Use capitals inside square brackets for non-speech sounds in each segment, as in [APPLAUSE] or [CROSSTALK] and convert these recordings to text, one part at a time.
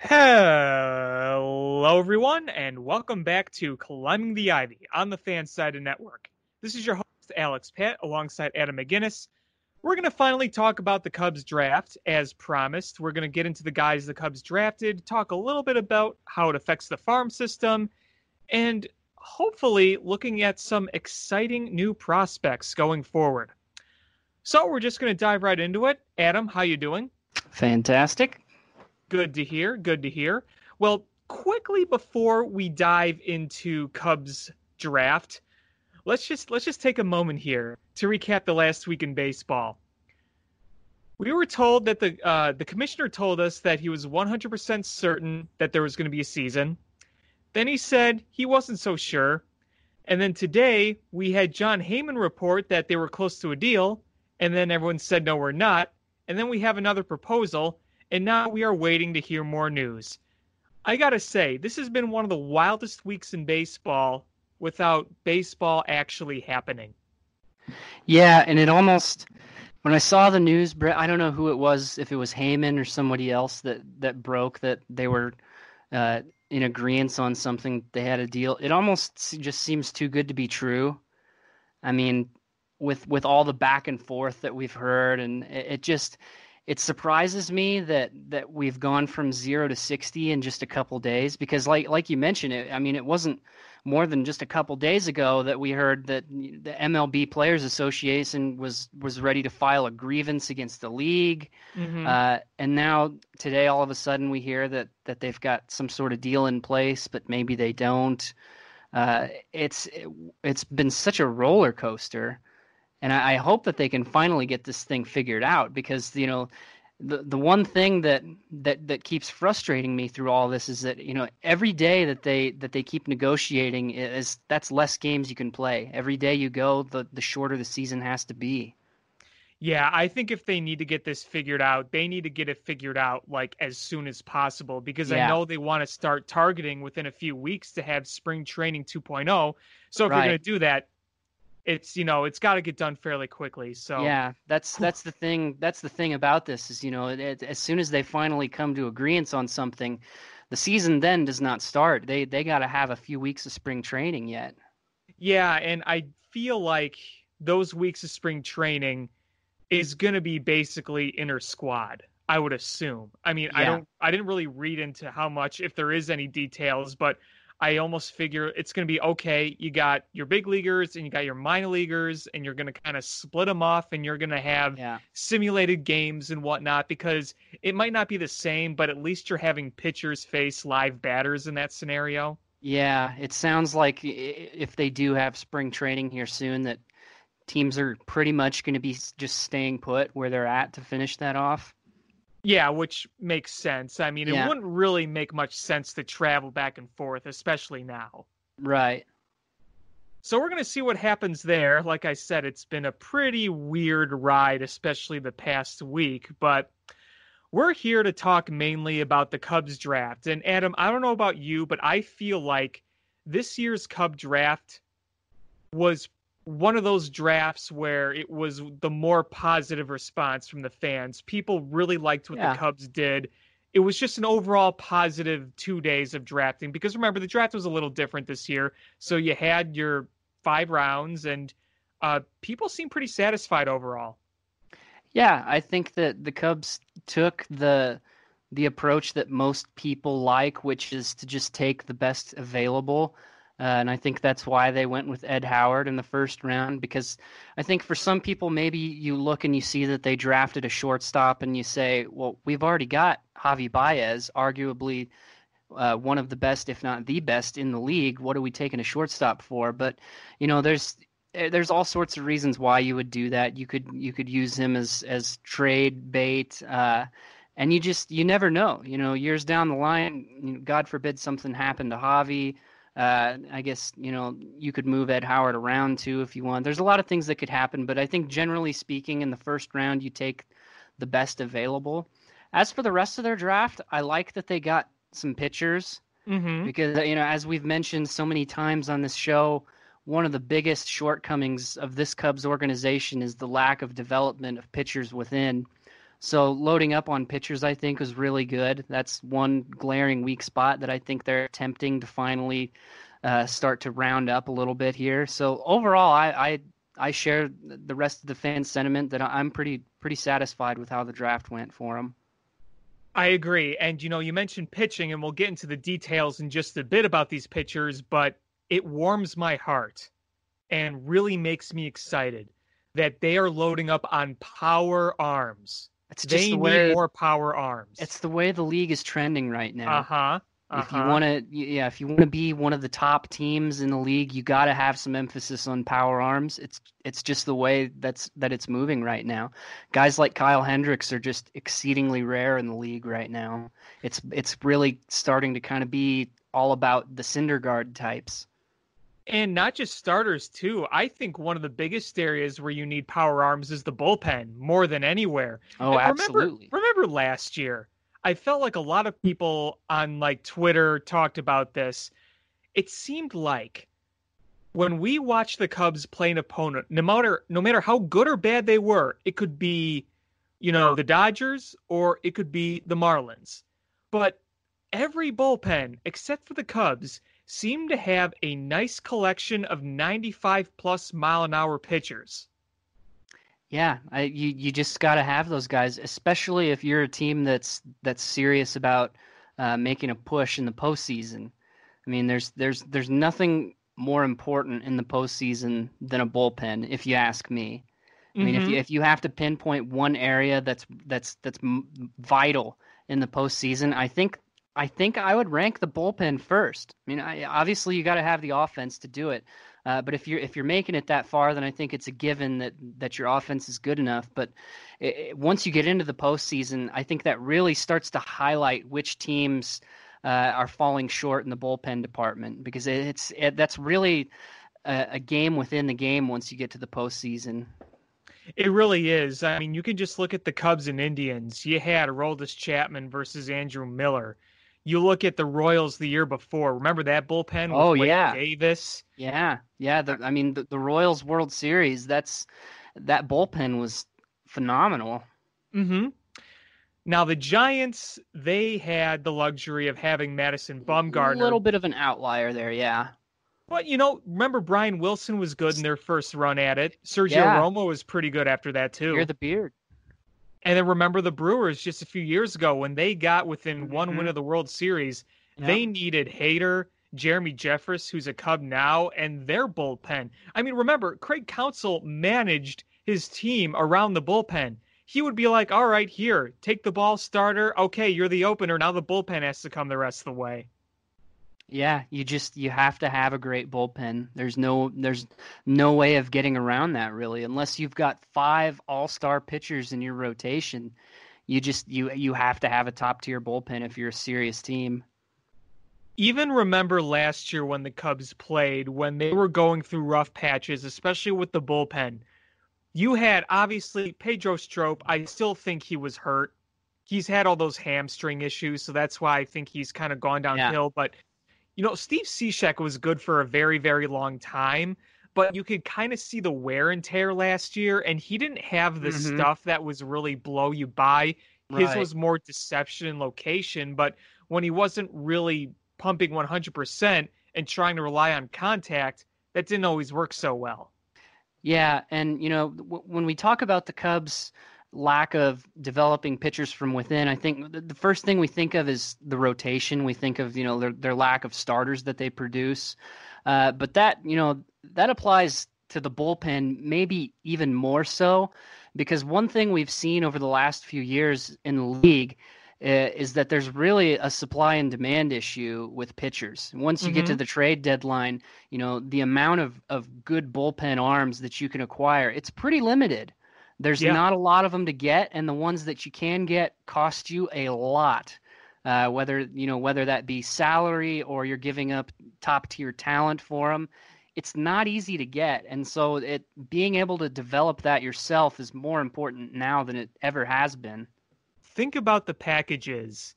Hello, everyone, and welcome back to Climbing the Ivy on the Fansided Network. This is your host, Alex Pat, alongside Adam McGinnis. We're going to finally talk about the Cubs draft as promised. We're going to get into the guys the Cubs drafted, talk a little bit about how it affects the farm system, and hopefully looking at some exciting new prospects going forward. So we're just going to dive right into it. Adam, how you doing? Fantastic. Good to hear. Good to hear. Well, quickly before we dive into Cubs draft, let's just let's just take a moment here to recap the last week in baseball. We were told that the uh, the commissioner told us that he was 100% certain that there was going to be a season. Then he said he wasn't so sure. And then today we had Jon Heyman report that they were close to a deal, and then everyone said no, we're not. And then we have another proposal, and now we are waiting to hear more news. I gotta say, this has been one of the wildest weeks in baseball without baseball actually happening. Yeah, and it almost when I saw the news, Brett, I don't know who it was, if it was Heyman or somebody else that that broke that they were uh, in agreement on something, they had a deal. It almost just seems too good to be true. I mean, with with all the back and forth that we've heard, and it, it just it surprises me that that we've gone from zero to sixty in just a couple days. Because like like you mentioned, it I mean, it wasn't more than just a couple days ago that we heard that the MLB Players Association was was ready to file a grievance against the league, mm-hmm. uh, and now today all of a sudden we hear that that they've got some sort of deal in place, but maybe they don't. Uh, it's it, it's been such a roller coaster, and I, I hope that they can finally get this thing figured out because you know the the one thing that that that keeps frustrating me through all this is that you know every day that they that they keep negotiating is that's less games you can play. Every day you go, the the shorter the season has to be. Yeah, I think if they need to get this figured out, they need to get it figured out like as soon as possible because yeah. I know they want to start targeting within a few weeks to have spring training 2.0. So if right. you're going to do that, it's you know it's got to get done fairly quickly so yeah that's that's the thing that's the thing about this is you know it, as soon as they finally come to agreement on something the season then does not start. They they got to have a few weeks of spring training yet. Yeah and i feel like those weeks of spring training is going to be basically intrasquad i would assume. I mean yeah. i don't i didn't really read into how much if there is any details but I almost figure it's going to be okay. You got your big leaguers and you got your minor leaguers, and you're going to kind of split them off, and you're going to have yeah. simulated games and whatnot because it might not be the same, but at least you're having pitchers face live batters in that scenario. Yeah, it sounds like if they do have spring training here soon, that teams are pretty much going to be just staying put where they're at to finish that off. Yeah, which makes sense. I mean, it yeah. wouldn't really make much sense to travel back and forth, especially now. Right. So we're going to see what happens there. Like I said, it's been a pretty weird ride, especially the past week, but we're here to talk mainly about the Cubs draft. And Adam, I don't know about you, but I feel like this year's Cub draft was one of those drafts where it was the more positive response from the fans. People really liked what yeah. the Cubs did. It was just an overall positive two days of drafting because remember the draft was a little different this year. So you had your five rounds and uh, people seem pretty satisfied overall. Yeah, I think that the Cubs took the the approach that most people like, which is to just take the best available. Uh, and I think that's why they went with Ed Howard in the first round because I think for some people, maybe you look and you see that they drafted a shortstop and you say, well, we've already got Javi Baez, arguably uh, one of the best, if not the best in the league. What are we taking a shortstop for? But, you know, there's eh, there's all sorts of reasons why you would do that. You could you could use him as as trade bait. Uh, and you just you never know. You know, years down the line, God forbid something happened to Javi uh, I guess you know you could move Ed Howard around too if you want. There's a lot of things that could happen, but I think generally speaking, in the first round, you take the best available. As for the rest of their draft, I like that they got some pitchers mm-hmm. because you know, as we've mentioned so many times on this show, one of the biggest shortcomings of this Cubs organization is the lack of development of pitchers within. So loading up on pitchers, I think, was really good. That's one glaring weak spot that I think they're attempting to finally uh, start to round up a little bit here. So overall, I, I I share the rest of the fan sentiment that I'm pretty pretty satisfied with how the draft went for them. I agree. And you know, you mentioned pitching and we'll get into the details in just a bit about these pitchers, but it warms my heart and really makes me excited that they are loading up on power arms. It's just they the way, need more power arms. It's the way the league is trending right now. Uh-huh. Uh-huh. If you want to, yeah, if you want to be one of the top teams in the league, you got to have some emphasis on power arms. It's it's just the way that's that it's moving right now. Guys like Kyle Hendricks are just exceedingly rare in the league right now. It's it's really starting to kind of be all about the Syndergaard types. And not just starters too. I think one of the biggest areas where you need power arms is the bullpen more than anywhere. Oh, and absolutely. Remember, remember last year I felt like a lot of people on like Twitter talked about this. It seemed like when we watched the Cubs play an opponent, no matter no matter how good or bad they were, it could be, you know, the Dodgers or it could be the Marlins. But every bullpen, except for the Cubs, seemed to have a nice collection of 95 plus mile an hour pitchers. Yeah, I, you you just got to have those guys, especially if you're a team that's that's serious about uh, making a push in the postseason. I mean, there's there's there's nothing more important in the postseason than a bullpen, if you ask me. I mean, mm-hmm. if you if you have to pinpoint one area that's that's that's vital in the postseason, I think I think I would rank the bullpen first. I mean, I, obviously you got to have the offense to do it, uh, but if you're if you're making it that far, then I think it's a given that that your offense is good enough. But it, it, once you get into the postseason, I think that really starts to highlight which teams uh, are falling short in the bullpen department because it's it, that's really a, a game within the game once you get to the postseason. It really is. I mean, you can just look at the Cubs and Indians. You had Aroldis Chapman versus Andrew Miller. You look at the Royals the year before. Remember that bullpen? oh Wade yeah, Davis. Yeah, yeah. The, I mean, the, the Royals World Series. That's that bullpen was phenomenal. Mm hmm. Now the Giants, they had the luxury of having Madison Bumgarner. A little bit of an outlier there, yeah. But you know, remember Brian Wilson was good in their first run at it. Sergio yeah. Romo was pretty good after that too. You're the beard. And then remember the Brewers just a few years ago when they got within mm-hmm. one win of the World Series, yep. they needed Hader, Jeremy Jeffress, who's a Cub now, and their bullpen. I mean, remember, Craig Counsell managed his team around the bullpen. He would be like, all right, here, take the ball starter. Okay, you're the opener. Now the bullpen has to come the rest of the way. Yeah, you just you have to have a great bullpen. There's no there's no way of getting around that really unless you've got five all-star pitchers in your rotation. You just you you have to have a top-tier bullpen if you're a serious team. Even remember last year when the Cubs played when they were going through rough patches, especially with the bullpen. You had obviously Pedro Strop, I still think he was hurt he's had all those hamstring issues, so that's why I think he's kind of gone downhill. Yeah. But you know, Steve Cishek was good for a very, very long time, but you could kind of see the wear and tear last year, and he didn't have the mm-hmm. stuff that was really blow you by. His right. was more deception and location, but when he wasn't really pumping 100% and trying to rely on contact, that didn't always work so well. Yeah, and you know, w- when we talk about the Cubs, lack of developing pitchers from within, I think the first thing we think of is the rotation. We think of you know their their lack of starters that they produce, uh, but that you know that applies to the bullpen maybe even more so because one thing we've seen over the last few years in the league uh, is that there's really a supply and demand issue with pitchers. Once you mm-hmm. get to mm-hmm. the trade deadline, you know, the amount of, of good bullpen arms that you can acquire, it's pretty limited. There's yeah. not a lot of them to get, and the ones that you can get cost you a lot. Uh, whether you know whether that be salary or you're giving up top tier talent for them, it's not easy to get, and so it being able to develop that yourself is more important now than it ever has been. Think about the packages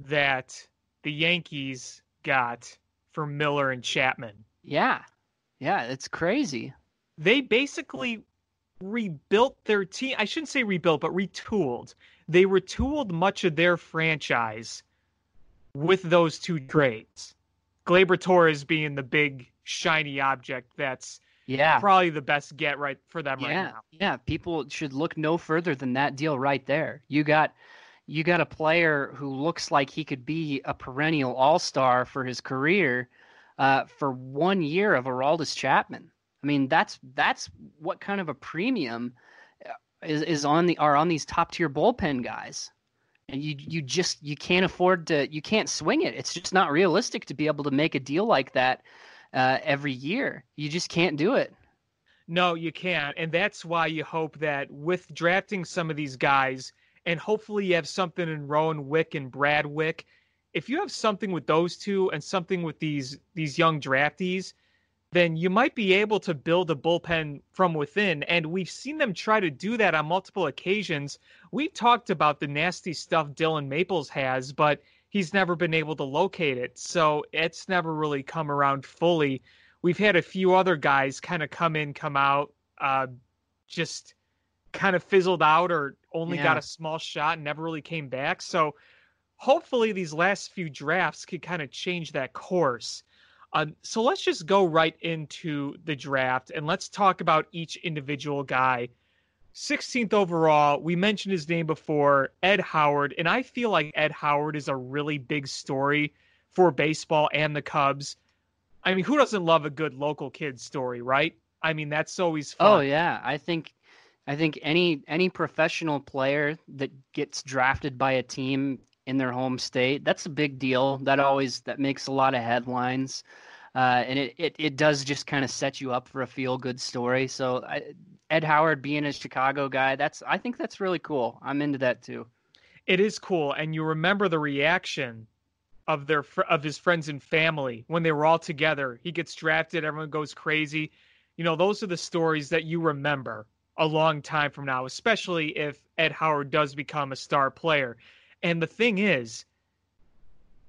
that the Yankees got for Miller and Chapman. Yeah, yeah, it's crazy. They basically rebuilt their team. I shouldn't say rebuilt, but retooled. They retooled much of their franchise with those two trades. Gleyber Torres being the big shiny object that's yeah probably the best get right for them yeah, right now. Yeah, people should look no further than that deal right there. You got you got a player who looks like he could be a perennial all-star for his career uh, for one year of Aroldis Chapman. I mean, that's that's what kind of a premium uh, is is on the are on these top tier bullpen guys. And you you just you can't afford to you can't swing it. It's just not realistic to be able to make a deal like that uh, every year. You just can't do it. No, you can't, and that's why you hope that with drafting some of these guys, and hopefully you have something in Rowan Wick and Brad Wieck. If you have something with those two and something with these these young draftees, then you might be able to build a bullpen from within. And we've seen them try to do that on multiple occasions. We've talked about the nasty stuff Dillon Maples has, but he's never been able to locate it. So it's never really come around fully. We've had a few other guys kind of come in, come out, uh, just kind of fizzled out or only yeah. got a small shot and never really came back. So hopefully these last few drafts could kind of change that course. Uh, so let's just go right into the draft and let's talk about each individual guy. 16th overall, we mentioned his name before, Ed Howard, and I feel like Ed Howard is a really big story for baseball and the Cubs. I mean, who doesn't love a good local kid story, right? I mean, that's always fun. Oh yeah, I think I think any any professional player that gets drafted by a team in their home state. That's a big deal. That always that makes a lot of headlines. Uh, and it, it, it does just kind of set you up for a feel good story. So I, Ed Howard being a Chicago guy, that's I think that's really cool. I'm into that too. It is cool, and you remember the reaction of their of his friends and family when they were all together. He gets drafted, everyone goes crazy. You know, those are the stories that you remember a long time from now, especially if Ed Howard does become a star player. And the thing is,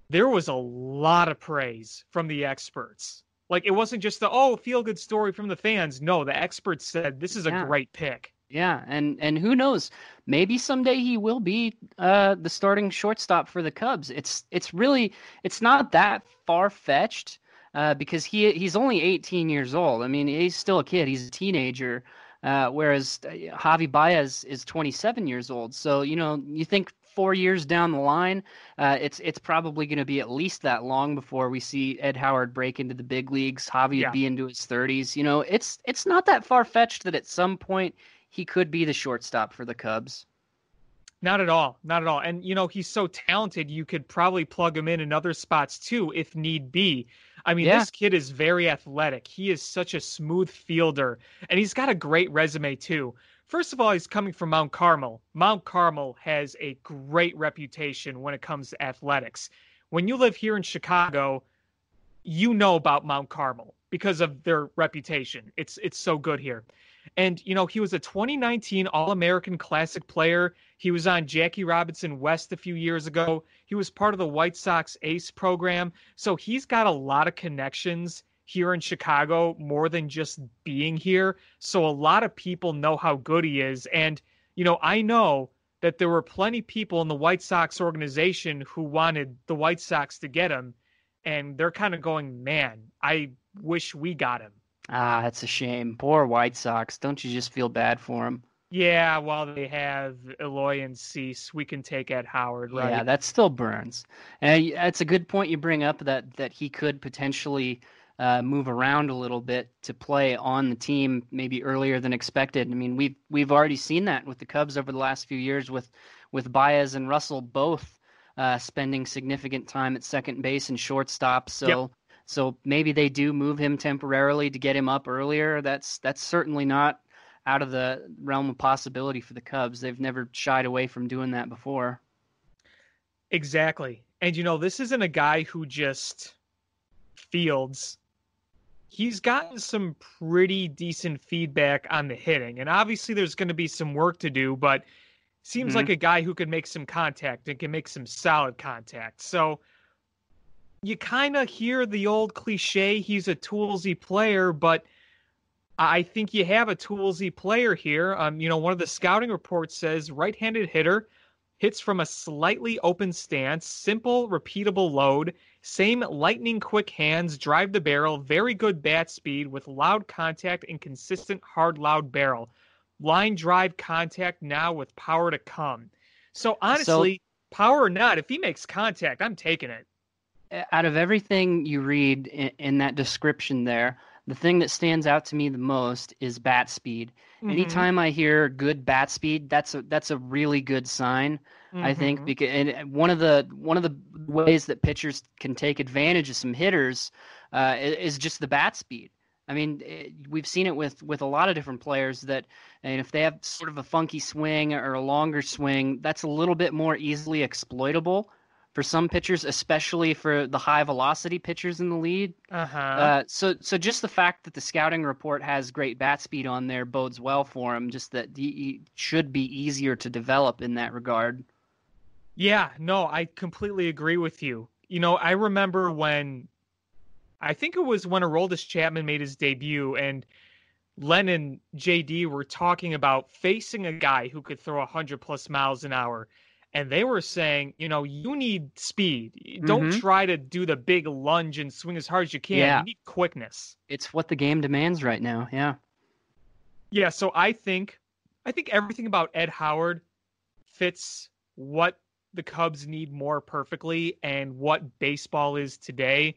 there was a lot of praise from the experts. Like it wasn't just the oh feel good story from the fans. No, the experts said this is a yeah. great pick. Yeah, and and who knows? Maybe someday he will be uh, the starting shortstop for the Cubs. It's it's really it's not that far fetched uh, because he he's only 18 years old. I mean, he's still a kid. He's a teenager. Uh, whereas uh, Javi Baez is 27 years old. So you know, you think four years down the line, uh, it's it's probably going to be at least that long before we see Ed Howard break into the big leagues. Javi yeah. be into his 30s. You know, it's it's not that far fetched that at some point he could be the shortstop for the Cubs. Not at all. Not at all. And, you know, he's so talented, you could probably plug him in in other spots too, if need be. I mean, yeah. this kid is very athletic. He is such a smooth fielder, and he's got a great resume too. First of all, he's coming from Mount Carmel. Mount Carmel has a great reputation when it comes to athletics. When you live here in Chicago, you know about Mount Carmel because of their reputation. It's it's so good here. And you know, he was a 2019 All-American Classic player. He was on Jackie Robinson West a few years ago. He was part of the White Sox ACE program. So he's got a lot of connections here in Chicago more than just being here. So a lot of people know how good he is. And, you know, I know that there were plenty people in the White Sox organization who wanted the White Sox to get him. And they're kind of going, man, I wish we got him. Ah, that's a shame. Poor White Sox. Don't you just feel bad for him? Yeah, while they have Eloy and Cease, we can take Ed Howard, right? Yeah, that still burns. And it's a good point you bring up that that he could potentially uh, move around a little bit to play on the team maybe earlier than expected. I mean, we've we've already seen that with the Cubs over the last few years with with Baez and Russell both uh, spending significant time at second base and shortstop. So yep. so maybe they do move him temporarily to get him up earlier. That's that's certainly not out of the realm of possibility for the Cubs. They've never shied away from doing that before. Exactly. And you know, this isn't a guy who just fields he's gotten some pretty decent feedback on the hitting. And obviously there's going to be some work to do, but seems mm-hmm. like a guy who can make some contact and can make some solid contact. So you kind of hear the old cliche he's a toolsy player, but I think you have a toolsy player here. Um, you know, one of the scouting reports says right-handed hitter hits from a slightly open stance, simple, repeatable load, same lightning quick hands, drive the barrel, very good bat speed with loud contact and consistent hard loud barrel. Line drive contact now with power to come. So honestly, so, power or not, if he makes contact, I'm taking it. Out of everything you read in, in that description there, the thing that stands out to me the most is bat speed. Mm-hmm. Anytime I hear good bat speed, that's a that's a really good sign. Mm-hmm. I think mm-hmm. because and one of the one of the ways that pitchers can take advantage of some hitters uh, is just the bat speed. I mean, it, we've seen it with with a lot of different players that, and if they have sort of a funky swing or a longer swing, that's a little bit more easily exploitable for some pitchers, especially for the high velocity pitchers in the lead. Uh-huh. Uh, so, so just the fact that the scouting report has great bat speed on there bodes well for him. Just that he should be easier to develop in that regard. Yeah, no, I completely agree with you. You know, I remember when I think it was when Aroldis Chapman made his debut and Len and JD were talking about facing a guy who could throw 100 plus miles an hour and they were saying, you know, you need speed. Don't mm-hmm. try to do the big lunge and swing as hard as you can. Yeah. You need quickness. It's what the game demands right now. Yeah. Yeah, so I think I think everything about Ed Howard fits what the Cubs need more perfectly and what baseball is today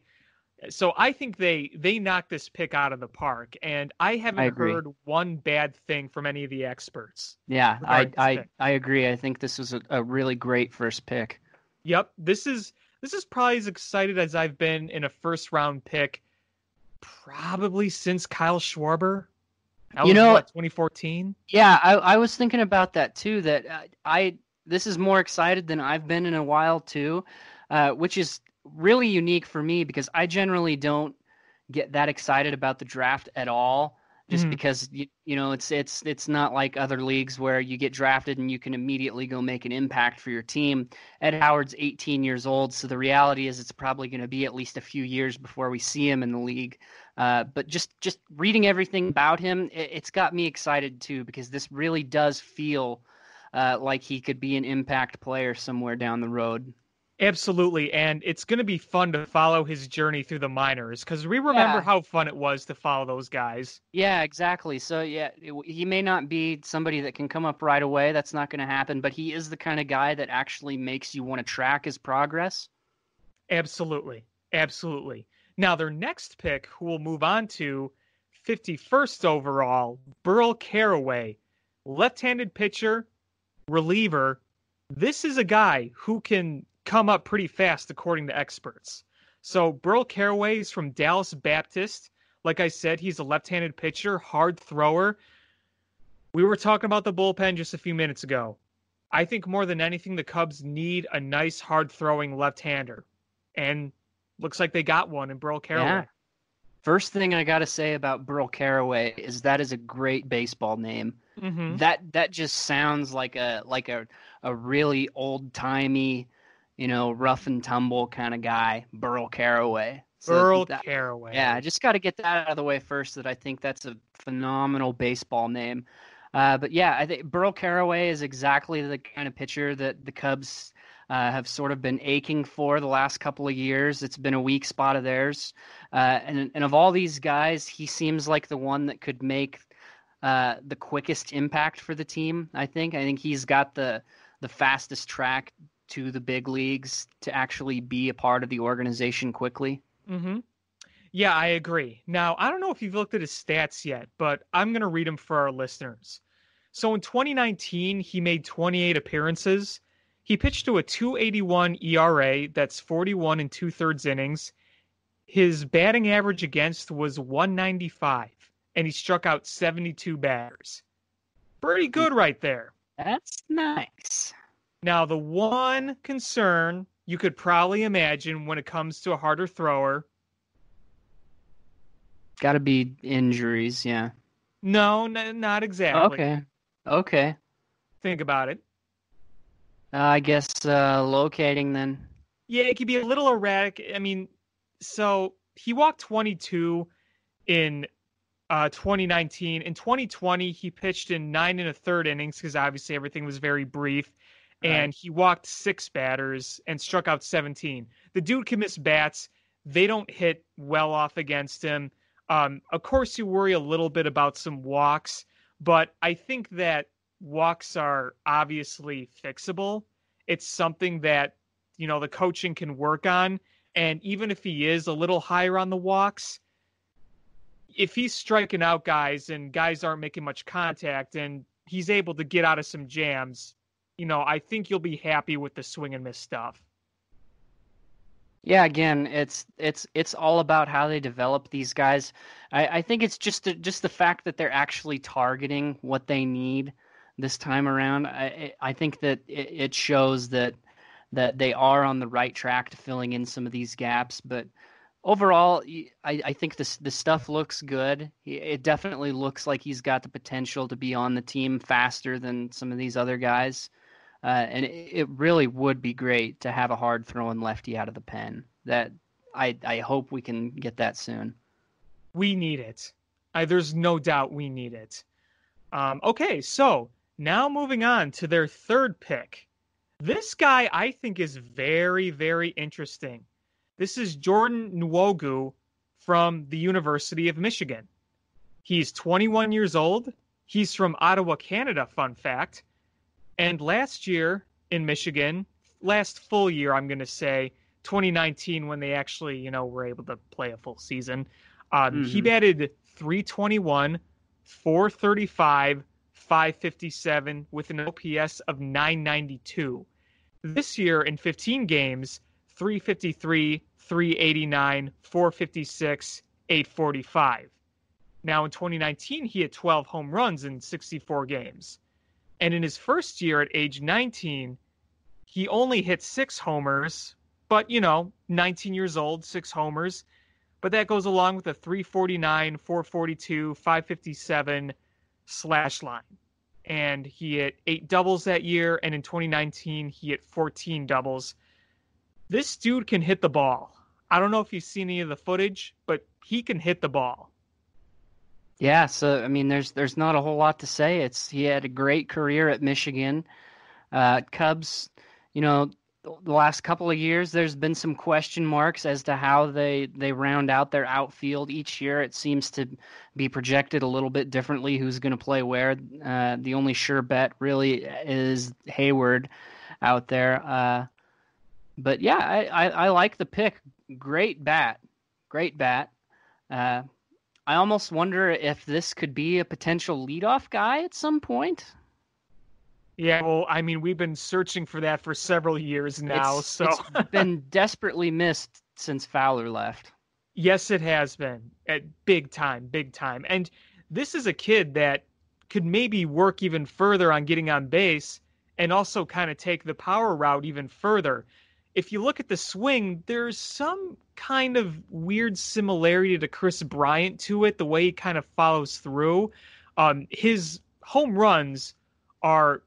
so I think they they knocked this pick out of the park, and I haven't I heard one bad thing from any of the experts. Yeah, I I, I agree. I think this was a, a really great first pick. Yep, this is this is probably as excited as I've been in a first round pick, probably since Kyle Schwarber. That you know, 2014. Yeah, I I was thinking about that too. That I, I this is more excited than I've been in a while too, uh, which is really unique for me because I generally don't get that excited about the draft at all just mm because you, you know it's it's it's not like other leagues where you get drafted and you can immediately go make an impact for your team. Ed Howard's 18 years old, so the reality is it's probably going to be at least a few years before we see him in the league. Uh, but just just reading everything about him, it, it's got me excited too because this really does feel uh, like he could be an impact player somewhere down the road. Absolutely, and it's going to be fun to follow his journey through the minors because we remember yeah. how fun it was to follow those guys. Yeah, exactly. So yeah, he may not be somebody that can come up right away. That's not going to happen. But he is the kind of guy that actually makes you want to track his progress. Absolutely, absolutely. Now their next pick, who will move on to 51st overall, Burl Carraway, left-handed pitcher, reliever. This is a guy who can come up pretty fast, according to experts. So Burl Carraway is from Dallas Baptist. Like I said, he's a left-handed pitcher, hard thrower. We were talking about the bullpen just a few minutes ago. I think more than anything, the Cubs need a nice, hard-throwing left-hander, and looks like they got one in Burl Carraway. Yeah. First thing I got to say about Burl Carraway is that is a great baseball name. Mm-hmm. That that just sounds like a like a a really old timey you know, rough and tumble kind of guy, Burl Carraway. So Burl that, Carraway. Yeah, I just got to get that out of the way first. That I think that's a phenomenal baseball name. Uh, but yeah, I think Burl Carraway is exactly the kind of pitcher that the Cubs uh, have sort of been aching for the last couple of years. It's been a weak spot of theirs, uh, and and of all these guys, he seems like the one that could make uh, the quickest impact for the team. I think. I think he's got the the fastest track to the big leagues to actually be a part of the organization quickly. Mm-hmm. Yeah, I agree. Now, I don't know if you've looked at his stats yet, but I'm going to read them for our listeners. So in 2019, he made 28 appearances. He pitched to a 281 ERA, that's 41 and two thirds innings. His batting average against was 195, and he struck out 72 batters. Pretty good right there. That's nice. Now, the one concern you could probably imagine when it comes to a harder thrower. Got to be injuries, yeah. No, n- not exactly. Okay. Okay. Think about it. Uh, I guess uh, locating then. Yeah, it could be a little erratic. I mean, so he walked 22 in uh, 2019. In 2020, he pitched in nine and a third innings because obviously everything was very brief. And right. he walked six batters and struck out 17. The dude can miss bats. They don't hit well off against him. Um, of course, you worry a little bit about some walks, but I think that walks are obviously fixable. It's something that, you know, the coaching can work on. And even if he is a little higher on the walks, if he's striking out guys and guys aren't making much contact and he's able to get out of some jams, you know, I think you'll be happy with the swing and miss stuff. Yeah, again, it's it's it's all about how they develop these guys. I, I think it's just the, just the fact that they're actually targeting what they need this time around. I I think that it, it shows that that they are on the right track to filling in some of these gaps. But overall, I, I think this the stuff looks good. It definitely looks like he's got the potential to be on the team faster than some of these other guys. Uh, and it, it, really would be great to have a hard throwing lefty out of the pen. That I I hope we can get that soon. We need it. I, there's no doubt we need it. Um, okay, so now moving on to their third pick. This guy I think is very very interesting. This is Jordan Nwogu from the University of Michigan. He's 21 years old. He's from Ottawa, Canada. Fun fact and last year in Michigan, last full year, I'm going to say 2019, when they actually, you know, were able to play a full season, um, mm-hmm. he batted 321, 435, 557 with an OPS of 992. This year in 15 games, 353, 389, 456, 845. Now in 2019, he had 12 home runs in 64 games. And in his first year at age 19, he only hit six homers, but you know, 19 years old, six homers. But that goes along with a 349, 442, 557 slash line. And he hit eight doubles that year. And in 2019, he hit 14 doubles. This dude can hit the ball. I don't know if you've seen any of the footage, but he can hit the ball. Yeah, so I mean, there's there's not a whole lot to say. It's he had a great career at Michigan, uh, Cubs. You know, the last couple of years, there's been some question marks as to how they they round out their outfield each year. It seems to be projected a little bit differently. Who's going to play where? Uh, the only sure bet really is Heyward out there. Uh, but yeah, I, I, I like the pick. Great bat, great bat. Uh, I almost wonder if this could be a potential leadoff guy at some point. Yeah, well, I mean, we've been searching for that for several years now, it's, so it's [LAUGHS] been desperately missed since Fowler left. Yes, it has been at big time, big time. And this is a kid that could maybe work even further on getting on base and also kind of take the power route even further if you look at the swing, there's some kind of weird similarity to Kris Bryant to it, the way he kind of follows through. Um, his home runs are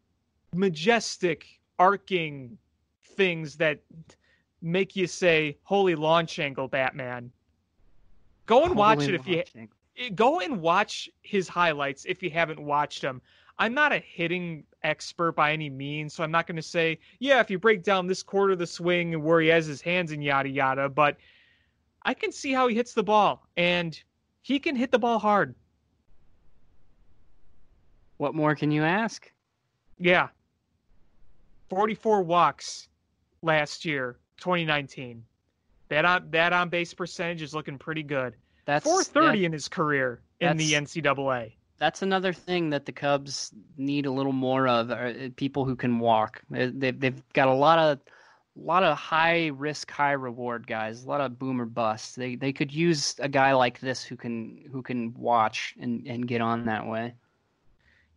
majestic, arcing things that make you say, "Holy launch angle, Batman." Go and Holy watch it if you angle. go and watch his highlights if you haven't watched them. I'm not a hitting expert by any means, so I'm not going to say, yeah, if you break down this quarter of the swing and where he has his hands and yada yada, but I can see how he hits the ball, and he can hit the ball hard. What more can you ask? Yeah. 44 walks last year, 2019. That on that on base percentage is looking pretty good. That's 430 in his career in the NCAA that's another thing that the Cubs need a little more of. Uh, people who can walk. They've they've got a lot of lot of high risk, high reward guys. A lot of boomer busts. They they could use a guy like this who can who can watch and and get on that way.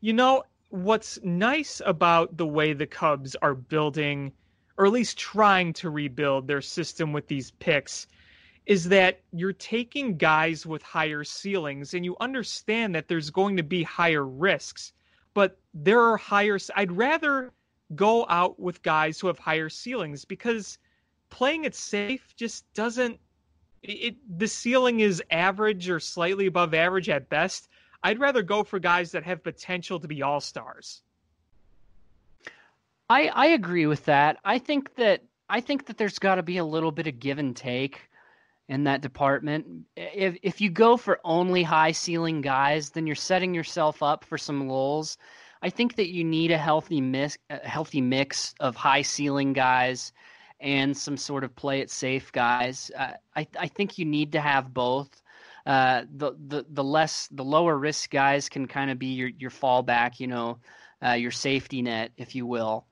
You know what's nice about the way the Cubs are building, or at least trying to rebuild their system with these picks is that you're taking guys with higher ceilings and you understand that there's going to be higher risks, but there are higher. I'd rather go out with guys who have higher ceilings because playing it safe just doesn't it the ceiling is average or slightly above average at best. I'd rather go for guys that have potential to be all stars. I I agree with that. I think that I think that there's got to be a little bit of give and take in that department. If if you go for only high ceiling guys, then you're setting yourself up for some lulls. I think that you need a healthy mix, a healthy mix of high ceiling guys and some sort of play it safe guys. Uh, I I think you need to have both. Uh, the the the less the lower risk guys can kind of be your your fallback, you know, uh, your safety net, if you will.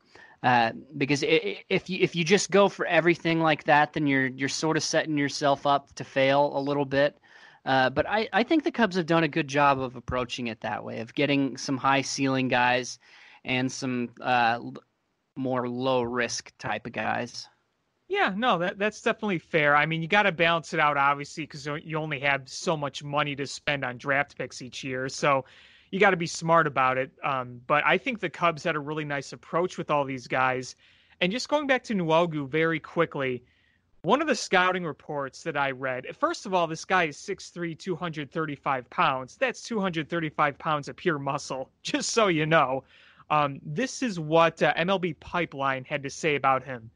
Uh, because if you if you just go for everything like that, then you're you're sort of setting yourself up to fail a little bit. Uh, but I, I think the Cubs have done a good job of approaching it that way, of getting some high ceiling guys and some uh, more low risk type of guys. Yeah, no, that that's definitely fair. I mean, you got to balance it out, obviously, because you only have so much money to spend on draft picks each year. So you got to be smart about it. Um, but I think the Cubs had a really nice approach with all these guys. And just going back to Nwogu very quickly, one of the scouting reports that I read, first of all, this guy is 6'3, 235 pounds. That's 235 pounds of pure muscle, [LAUGHS] just so you know. Um, this is what uh, MLB Pipeline had to say about him.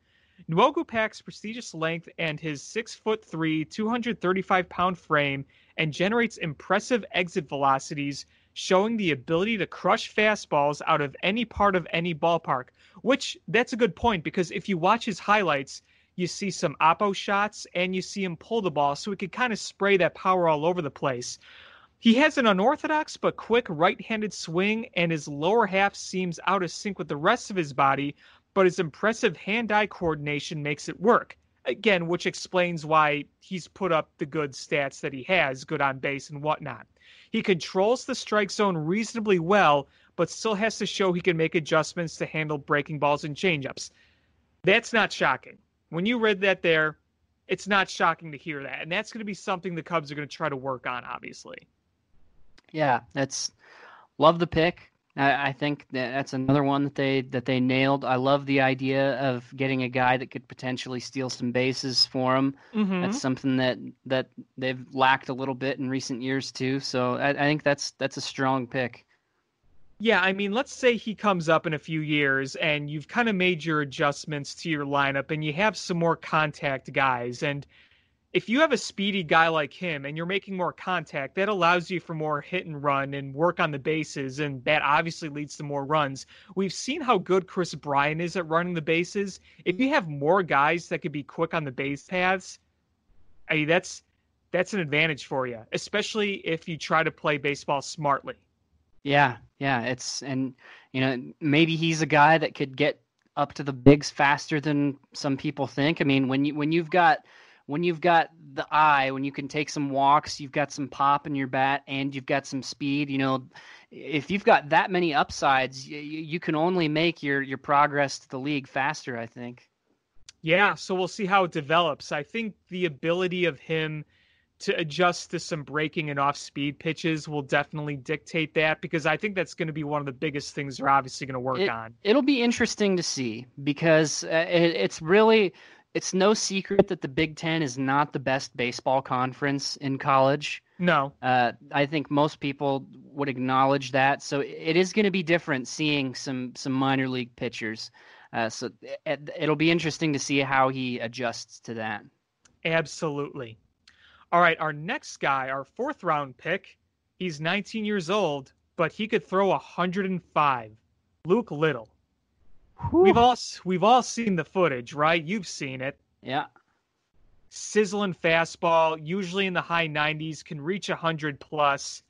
Nwogu packs prestigious length and his 6'3, 235 pound frame and generates impressive exit velocities showing the ability to crush fastballs out of any part of any ballpark. Which that's a good point because if you watch his highlights, you see some oppo shots and you see him pull the ball, so he could kind of spray that power all over the place. He has an unorthodox but quick right-handed swing, and his lower half seems out of sync with the rest of his body, but his impressive hand-eye coordination makes it work. Again, which explains why he's put up the good stats that he has, good on base and whatnot. He controls the strike zone reasonably well, but still has to show he can make adjustments to handle breaking balls and changeups. That's not shocking. When you read that there, it's not shocking to hear that. And that's going to be something the Cubs are going to try to work on, obviously. Yeah, that's love the pick. I, I think that that's another one that they that they nailed. I love the idea of getting a guy that could potentially steal some bases for them. Mm-hmm. That's something that that they've lacked a little bit in recent years too. So I, I think that's that's a strong pick. Yeah, I mean, let's say he comes up in a few years and you've kind of made your adjustments to your lineup and you have some more contact guys and if you have a speedy guy like him and you're making more contact, that allows you for more hit and run and work on the bases, and that obviously leads to more runs. We've seen how good Kris Bryant is at running the bases. If you have more guys that could be quick on the base paths, I mean, that's that's an advantage for you, especially if you try to play baseball smartly. Yeah, yeah, it's and you know maybe he's a guy that could get up to the bigs faster than some people think. I mean, when you when you've got when you've got the eye, when you can take some walks, you've got some pop in your bat, and you've got some speed. You know, if you've got that many upsides, you, you can only make your your progress to the league faster. I think. Yeah, so we'll see how it develops. I think the ability of him to adjust to some breaking and off speed pitches will definitely dictate that because I think that's going to be one of the biggest things they're obviously going to work it, on. It'll be interesting to see because uh, it, it's really it's no secret that the Big Ten is not the best baseball conference in college. No. Uh, I think most people would acknowledge that. So it is going to be different seeing some some minor league pitchers. Uh, so it, it'll be interesting to see how he adjusts to that. Absolutely. All right, our next guy, our fourth round pick, he's 19 years old, but he could throw 105. Luke Little. Whew. We've all we've all seen the footage, right? You've seen it. Yeah. Sizzling fastball, usually in the high 90s, can reach 100 plus.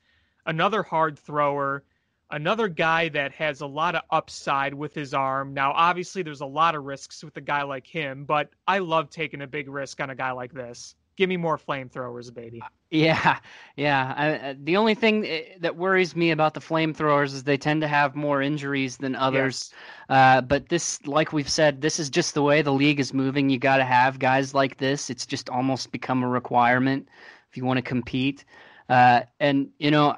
Another hard thrower, another guy that has a lot of upside with his arm. Now, obviously, there's a lot of risks with a guy like him, but I love taking a big risk on a guy like this. Give me more flamethrowers, baby. Yeah, yeah. I, the only thing eh, that worries me about the flamethrowers is they tend to have more injuries than others. Uh, but this, like we've said, this is just the way the league is moving. You got to have guys like this. It's just almost become a requirement if you want to compete. Uh, and you know,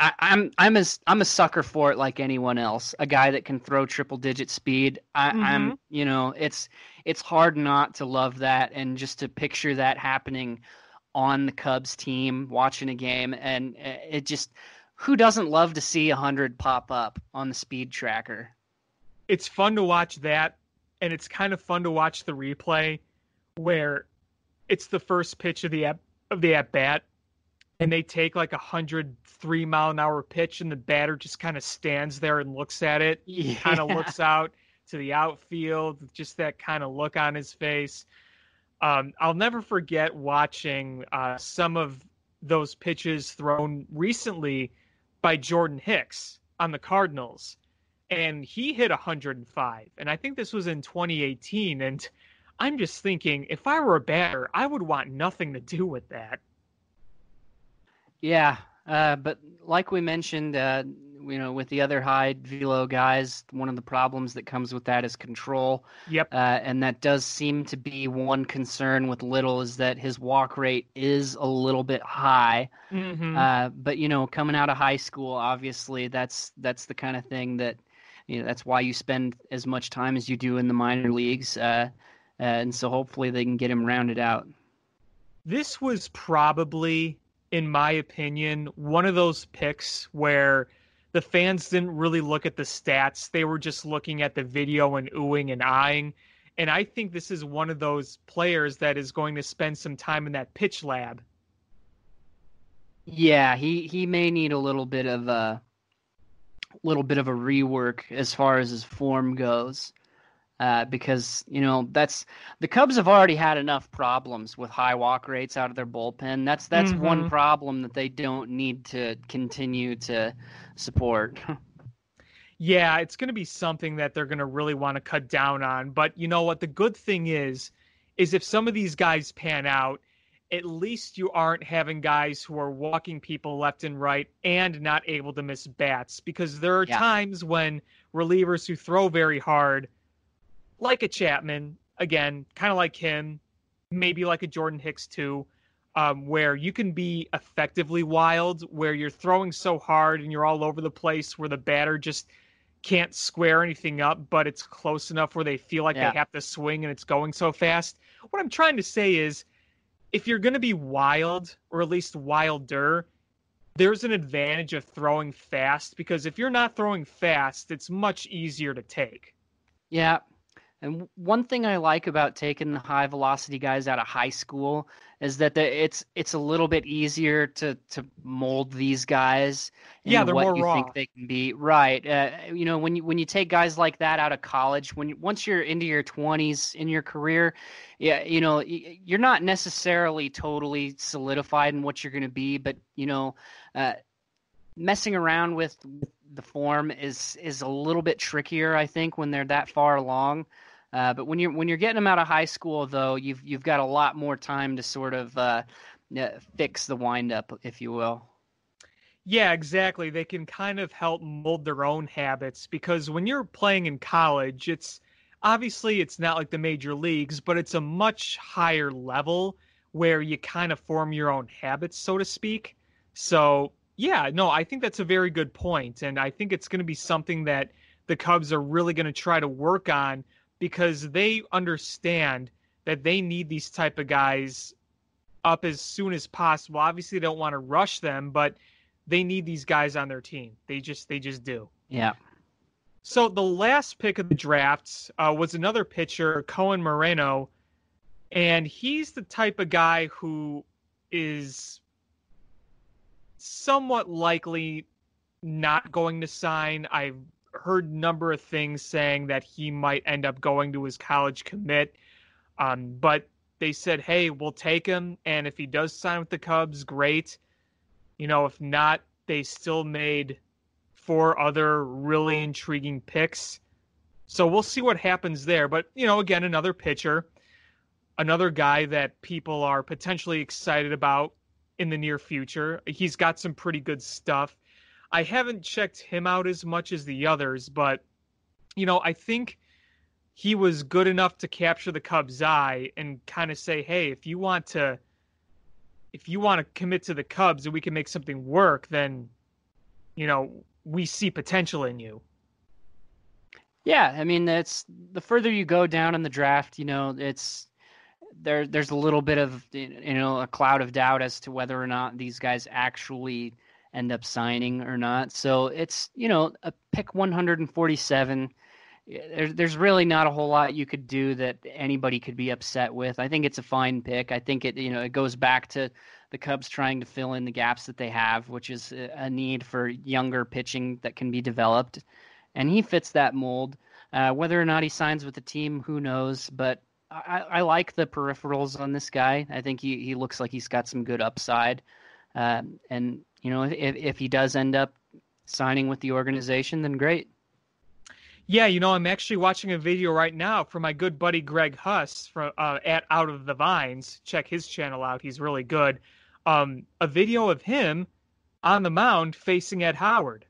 I, am I'm, I'm a I'm a sucker for it like anyone else. A guy that can throw triple digit speed. I, mm-hmm. I'm you know it's it's hard not to love that and just to picture that happening on the Cubs team watching a game, and uh, it just who doesn't love to see a hundred pop up on the speed tracker? It's fun to watch that, and it's kind of fun to watch the replay where it's the first pitch of the at, of the at bat, and they take like a hundred three mile an hour pitch, and the batter just kind of stands there and looks at it, Yeah. kind of looks out to the outfield, just that kind of look on his face. Um, I'll never forget watching uh, some of those pitches thrown recently by Jordan Hicks on the Cardinals, and he hit 105. And I think this was in 2018. And I'm just thinking, if I were a batter, I would want nothing to do with that. Yeah, uh, but like we mentioned, uh, you know, with the other high velo guys, one of the problems that comes with that is control. Yep. Uh, and that does seem to be one concern with Little is that his walk rate is a little bit high. Mhm. Uh, but you know, coming out of high school, obviously, that's that's the kind of thing that you know that's why you spend as much time as you do in the minor leagues. Uh, uh, and so hopefully they can get him rounded out. this was probably, in my opinion, one of those picks where the fans didn't really look at the stats. They were just looking at the video and oohing and eyeing. And I think this is one of those players that is going to spend some time in that pitch lab. Yeah, he he may need a little bit of a little bit of a rework as far as his form goes. Uh, because you know that's the Cubs have already had enough problems with high walk rates out of their bullpen. That's that's one Mhm. problem that they don't need to continue to support. [LAUGHS] Yeah, it's going to be something that they're going to really want to cut down on. But you know what? The good thing is, is if some of these guys pan out, at least you aren't having guys who are walking people left and right and not able to miss bats. Because there are Yeah. times when relievers who throw very hard, like a Chapman, again, kind of like him, maybe like a Jordan Hicks too, um, where you can be effectively wild, where you're throwing so hard and you're all over the place, where the batter just can't square anything up, but it's close enough where they feel like Yeah. they have to swing and it's going so fast. What I'm trying to say is if you're going to be wild, or at least wilder, there's an advantage of throwing fast because if you're not throwing fast, it's much easier to take. Yeah. And one thing I like about taking the high velocity guys out of high school is that the, it's it's a little bit easier to to mold these guys Yeah, they're what more you raw. think they can be. Right. Uh, you know, when you when you take guys like that out of college, when you, once you're into your 20s in your career, yeah, you know, you're not necessarily totally solidified in what you're going to be, but you know, uh, messing around with the form is is a little bit trickier, I think, when they're that far along. Uh, but when you're when you're getting them out of high school, though, you've you've got a lot more time to sort of uh, fix the windup, if you will. Yeah, exactly. They can kind of help mold their own habits because when you're playing in college, it's obviously it's not like the major leagues, but it's a much higher level where you kind of form your own habits, so to speak. So, yeah, no, I think that's a very good point, and I think it's going to be something that the Cubs are really going to try to work on because they understand that they need these type of guys up as soon as possible. Obviously, they don't want to rush them, but they need these guys on their team. They just they just do. Yeah. So the last pick of the drafts uh, was another pitcher, Koen Moreno, and he's the type of guy who is somewhat likely not going to sign. I've heard number of things saying that he might end up going to his college commit, um, but they said, "Hey, we'll take him, and if he does sign with the Cubs, great. You know, if not, they still made." four other really intriguing picks. So we'll see what happens there. But, you know, again, another pitcher, another guy that people are potentially excited about in the near future. He's got some pretty good stuff. I haven't checked him out as much as the others, but, you know, I think he was good enough to capture the Cubs' eye and kind of say, hey, if you want to. If you want to commit to the Cubs and we can make something work, then, you know, we see potential in you. Yeah, I mean, it's the further you go down in the draft, you know, it's there there's a little bit of you know a cloud of doubt as to whether or not these guys actually end up signing or not. So it's you know a pick 147. There's there's really not a whole lot you could do that anybody could be upset with. I think it's a fine pick. I think it you know it goes back to the Cubs trying to fill in the gaps that they have, which is a need for younger pitching that can be developed, and he fits that mold. Uh, whether or not he signs with the team, who knows? But I, I, like the peripherals on this guy. I think he, he looks like he's got some good upside. Uh, and, you know, if, if he does end up signing with the organization, then great. Yeah, you know, I'm actually watching a video right now from my good buddy Greg Huss from uh, at Out of the Vines. Check his channel out; he's really good. Um, a video of him on the mound facing Ed Howard.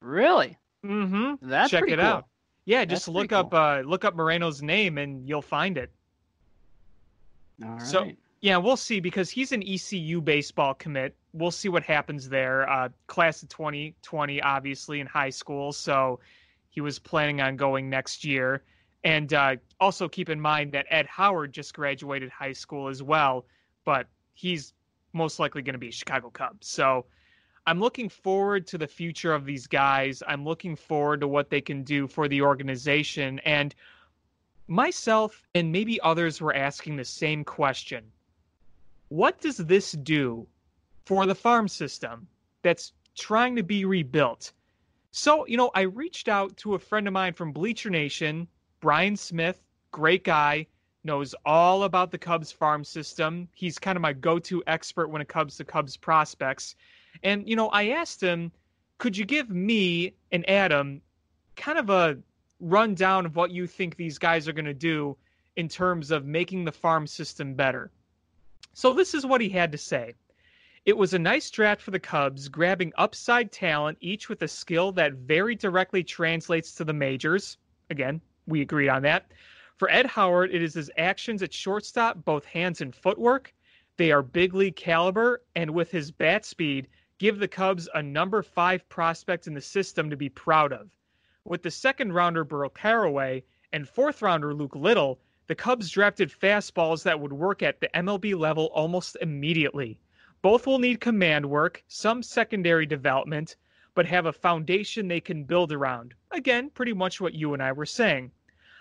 Really? Mm-hmm. That's check it cool. out. Yeah, just That's look up uh, look up Moreno's name and you'll find it. All right. So yeah, we'll see because he's an ECU baseball commit. We'll see what happens there. Uh, class of 2020, obviously in high school, so he was planning on going next year. And uh, also keep in mind that Ed Howard just graduated high school as well, but he's most likely going to be Chicago Cub. So I'm looking forward to the future of these guys. I'm looking forward to what they can do for the organization. And myself and maybe others were asking the same question What does this do for the farm system that's trying to be rebuilt? So, you know, I reached out to a friend of mine from Bleacher Nation, Brian Smith, great guy, knows all about the Cubs farm system. He's kind of my go to expert when it comes to Cubs prospects. And, you know, I asked him, could you give me and Adam kind of a rundown of what you think these guys are going to do in terms of making the farm system better? So, this is what he had to say. It was a nice draft for the Cubs, grabbing upside talent, each with a skill that very directly translates to the majors. Again, we agreed on that. For Ed Howard, it is his actions at shortstop, both hands and footwork. They are big league caliber, and with his bat speed, give the Cubs a number five prospect in the system to be proud of. With the second rounder Burl Carraway and fourth rounder Luke Little, the Cubs drafted fastballs that would work at the MLB level almost immediately. Both will need command work, some secondary development, but have a foundation they can build around. Again, pretty much what you and I were saying.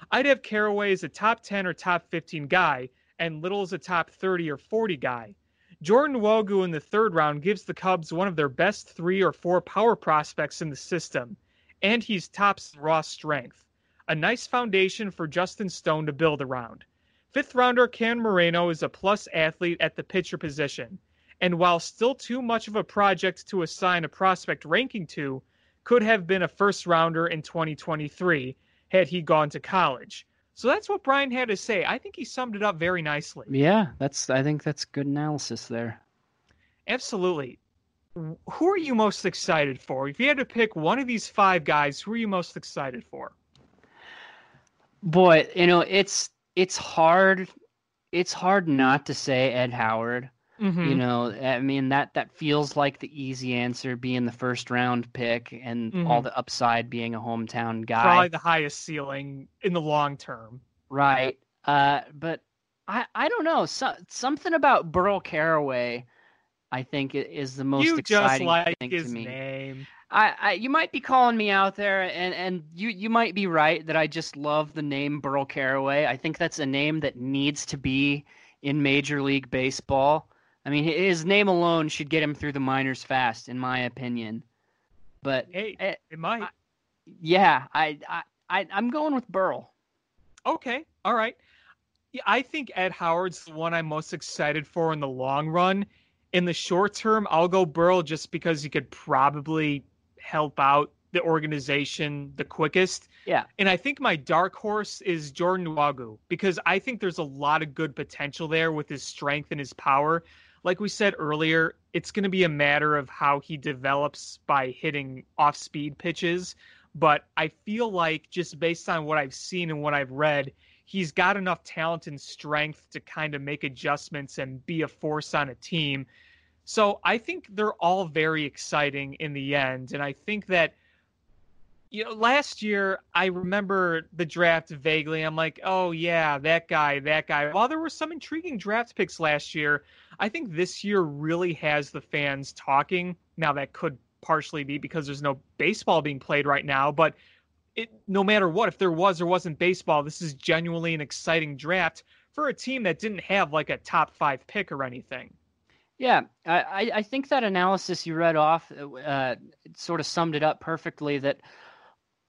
I'd have Carraway as a top 10 or top 15 guy, and Little as a top 30 or 40 guy. Jordan Nwogu in the third round gives the Cubs one of their best three or four power prospects in the system, and he's tops raw strength. A nice foundation for Justin Stone to build around. Fifth rounder Ken Moreno is a plus athlete at the pitcher position, and while still too much of a project to assign a prospect ranking to, could have been a first rounder in 2023 had he gone to college. So that's what Brian had to say. I think he summed it up very nicely. Yeah, that's. I think that's good analysis there. Absolutely. Who are you most excited for? If you had to pick one of these five guys, who are you most excited for? Boy, you know it's it's hard. It's hard not to say Ed Howard. Mm-hmm. You know, I mean that that feels like the easy answer, being the first round pick, and Mhm. all the upside being a hometown guy. Probably the highest ceiling in the long term. Right. Uh, but I I don't know. So, something about Burl Carraway, I think, is the most you just exciting like thing his to me. name. I, I you might be calling me out there, and and you you might be right that I just love the name Burl Carraway. I think that's a name that needs to be in Major League Baseball. I mean, his name alone should get him through the minors fast, in my opinion. But Hey, eh, it might. I- yeah, I I, I I'm going with Burl. Okay, all right. I think Ed Howard's the one I'm most excited for in the long run. In the short term, I'll go Burl just because he could probably help out the organization the quickest. Yeah. And I think my dark horse is Jordan Nwogu because I think there's a lot of good potential there with his strength and his power. Like we said earlier, it's going to be a matter of how he develops by hitting off speed pitches. But I feel like just based on what I've seen and what I've read, he's got enough talent and strength to kind of make adjustments and be a force on a team. So I think they're all very exciting in the end. And I think that, you know, last year I remember the draft vaguely. I'm like, oh yeah, that guy, that guy. While there were some intriguing draft picks last year, I think this year really has the fans talking. Now that could partially be because there's no baseball being played right now, but it, no matter what, if there was or wasn't baseball, this is genuinely an exciting draft for a team that didn't have like a top five pick or anything. Yeah, I, I think that analysis you read off uh, sort of summed it up perfectly. That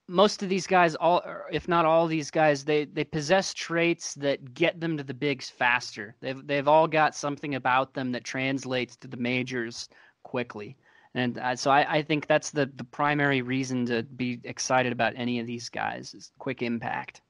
most of these guys, all if not all these guys, they they possess traits that get them to the bigs faster. They've they've all got something about them that translates to the majors quickly. And uh, so I, I, think that's the, the primary reason to be excited about any of these guys is quick impact.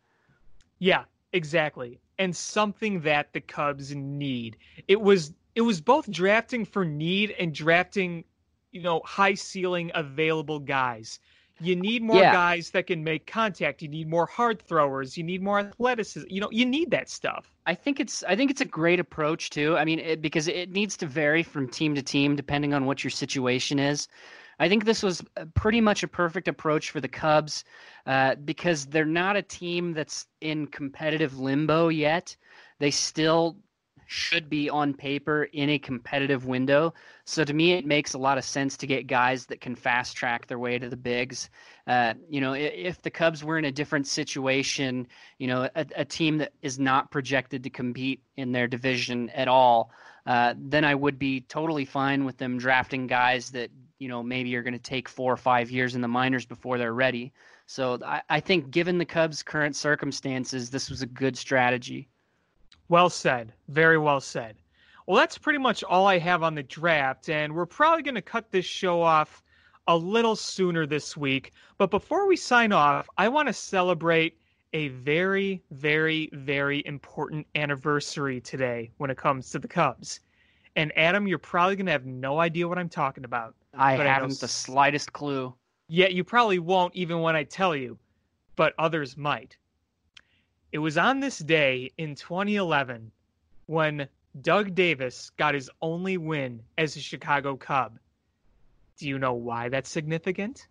Yeah, exactly. And something that the Cubs need. It was it was both drafting for need and drafting, you know, high ceiling available guys. You need more yeah. guys that can make contact. You need more hard throwers. You need more athleticism. You know, you need that stuff. I think it's I think it's a great approach too. I mean, it, because it needs to vary from team to team depending on what your situation is. I think this was pretty much a perfect approach for the Cubs uh, because they're not a team that's in competitive limbo yet. They still should be on paper in a competitive window. So to me, it makes a lot of sense to get guys that can fast track their way to the bigs. Uh, you know, if the Cubs were in a different situation, you know, a, a team that is not projected to compete in their division at all, uh, then I would be totally fine with them drafting guys that you know maybe are going to take four or five years in the minors before they're ready. So I, I think, given the Cubs' current circumstances, this was a good strategy. Well said. Very well said. Well, that's pretty much all I have on the draft, and we're probably going to cut this show off a little sooner this week. But before we sign off, I want to celebrate a very, very, very important anniversary today when it comes to the Cubs. And Adam, you're probably going to have no idea what I'm talking about. I haven't I the slightest clue. Yet you probably won't even when I tell you, but others might. It was on this day in 2011 when Doug Davis got his only win as a Chicago Cub. Do you know why that's significant?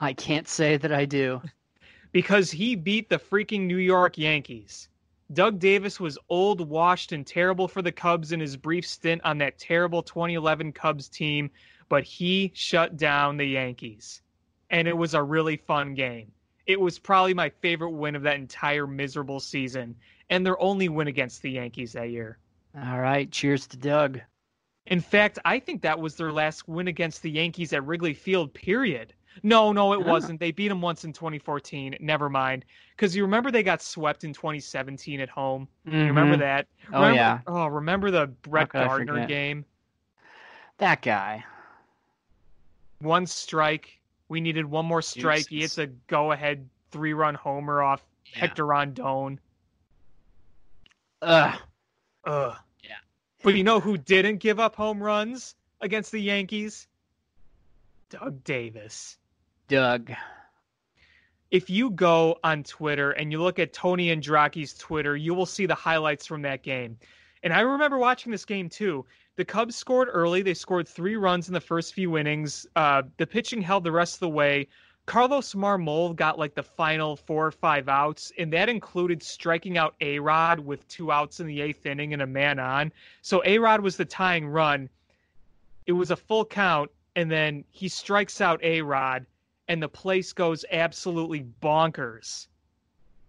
I can't say that I do. [LAUGHS] because he beat the freaking New York Yankees. Doug Davis was old, washed, and terrible for the Cubs in his brief stint on that terrible 2011 Cubs team, but he shut down the Yankees. And it was a really fun game it was probably my favorite win of that entire miserable season and their only win against the Yankees that year. All right, cheers to Doug. In fact, I think that was their last win against the Yankees at Wrigley Field, period. No, no, it wasn't. They beat them once in 2014. Never mind. Because you remember they got swept in 2017 at home. Mm-hmm. You remember that? Oh, remember, yeah. Oh, remember the Brett Gardner game? That guy. One strike, we needed one more strike. He hits a go ahead three run homer off yeah. Hector Rondon. Ugh. Ugh. Yeah. But you know who didn't give up home runs against the Yankees? Doug Davis. Doug. If you go on Twitter and you look at Tony Andracki's Twitter, you will see the highlights from that game. And I remember watching this game too. The Cubs scored early. They scored three runs in the first few innings. Uh, the pitching held the rest of the way. Carlos Marmol got like the final four or five outs, and that included striking out A Rod with two outs in the eighth inning and a man on. So A Rod was the tying run. It was a full count, and then he strikes out A Rod, and the place goes absolutely bonkers.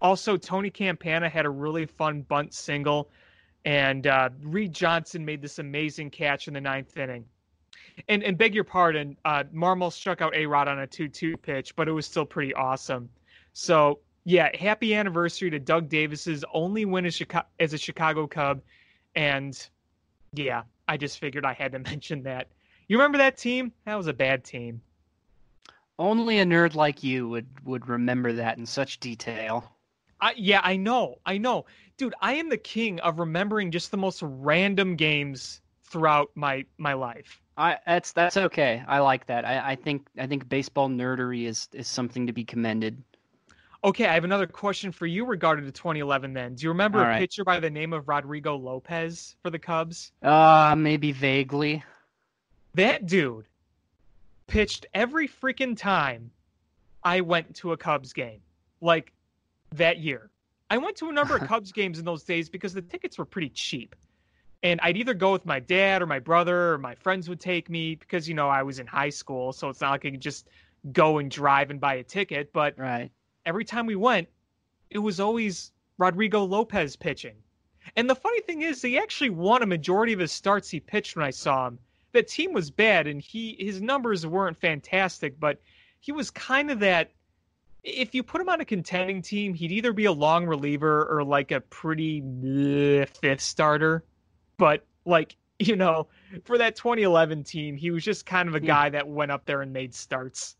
Also, Tony Campana had a really fun bunt single and uh, Reed Johnson made this amazing catch in the ninth inning. And and beg your pardon, uh, Marmol struck out A Rod on a two-two pitch, but it was still pretty awesome. So yeah, happy anniversary to Doug Davis's only win as, Chicago, as a Chicago Cub, and yeah, I just figured I had to [LAUGHS] mention that. You remember that team? That was a bad team. Only a nerd like you would would remember that in such detail. I, yeah, I know, I know dude, I am the king of remembering just the most random games throughout my my life. I that's that's okay. I like that. I, I think I think baseball nerdery is is something to be commended. Okay, I have another question for you regarding to 2011. Then, do you remember All a pitcher by the name of Rodrigo Lopez for the Cubs? Uh, maybe vaguely. That dude pitched every freaking time I went to a Cubs game, like that year. I went to a number of [LAUGHS] Cubs games in those days because the tickets were pretty cheap. And I'd either go with my dad or my brother or my friends would take me because, you know, I was in high school. So it's not like I could just go and drive and buy a ticket. But Right. every time we went, it was always Rodrigo Lopez pitching. And the funny thing is, he actually won a majority of his starts he pitched when I saw him. That team was bad, and he his numbers weren't fantastic, but he was kind of that. If you put him on a contending team, he'd either be a long reliever or like a pretty bleh fifth starter. But like [LAUGHS] you know, for that 2011 team, he was just kind of a hmm. guy that went up there and made starts.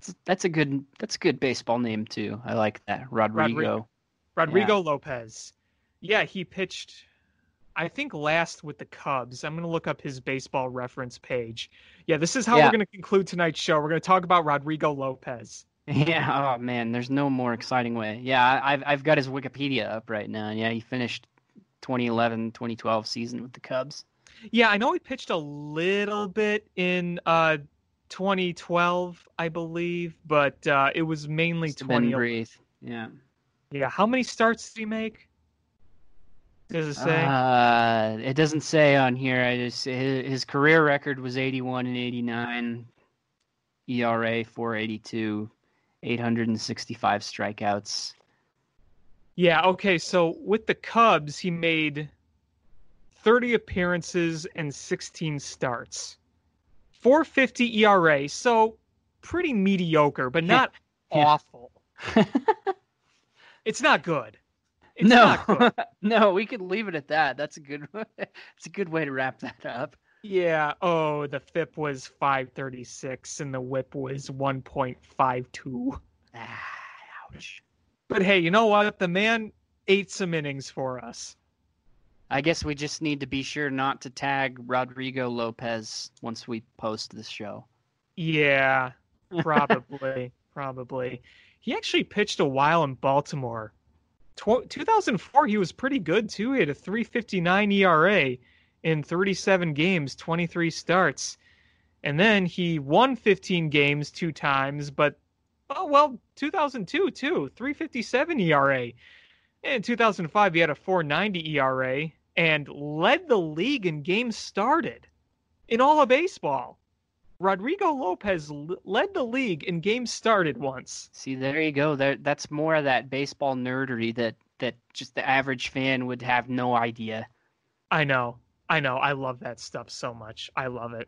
That's- That's a good that's a good baseball name too. I like that. Rodrigo. Rodrigo Lopez. Yeah, he pitched, I think, last with the Cubs. I'm going to look up his baseball reference page. Yeah, this is how Yeah. we're going to conclude tonight's show. We're going to talk about Rodrigo Lopez. Yeah, oh man, there's no more exciting way. Yeah, I- I've I've got his Wikipedia up right now. Yeah, he finished 2011, 2012 season with the Cubs. Yeah, I know he pitched a little bit in uh, 2012, I believe, but uh, it was mainly Must have been 2011. Yeah. Yeah, how many starts did he make? Does it say? Uh, it doesn't say on here. I just his, his career record was 81 and 89, ERA 482, 865 strikeouts. Yeah, okay, so with the Cubs, he made 30 appearances and 16 starts. 450 ERA, so pretty mediocre, but not awful. [LAUGHS] It's not good. It's no, [LAUGHS] no, we could leave it at that. That's a good. [LAUGHS] That's a good way to wrap that up. Yeah, oh, the FIP was 536 and the whip was 1.52. Ah, ouch. But hey, you know what? The man ate some innings for us. I guess we just need to be sure not to tag Rodrigo Lopez once we post this show. Yeah, [LAUGHS] probably, probably. He actually pitched a while in Baltimore. Tw- 2004, he was pretty good too. He had a 3.59 ERA in 37 games, 23 starts, and then he won 15 games two times. But oh well, 2002 too, 3.57 ERA. In 2005, he had a 4.90 ERA and led the league in games started in all of baseball. Rodrigo Lopez led the league in games started once. See, there you go. There, that's more of that baseball nerdery that that just the average fan would have no idea. I know. I know. I love that stuff so much. I love it.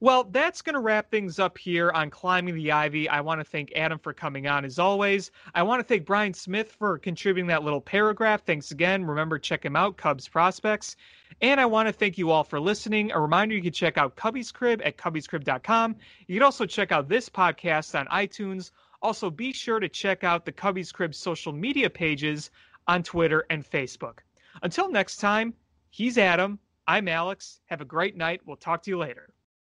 Well, that's going to wrap things up here on Climbing the Ivy. I want to thank Adam for coming on as always. I want to thank Brian Smith for contributing that little paragraph. Thanks again. Remember, check him out, Cubs Prospects. And I want to thank you all for listening. A reminder you can check out Cubby's Crib at cubby'scrib.com. You can also check out this podcast on iTunes. Also, be sure to check out the Cubby's Crib social media pages on Twitter and Facebook. Until next time, he's Adam. I'm Alex. Have a great night. We'll talk to you later.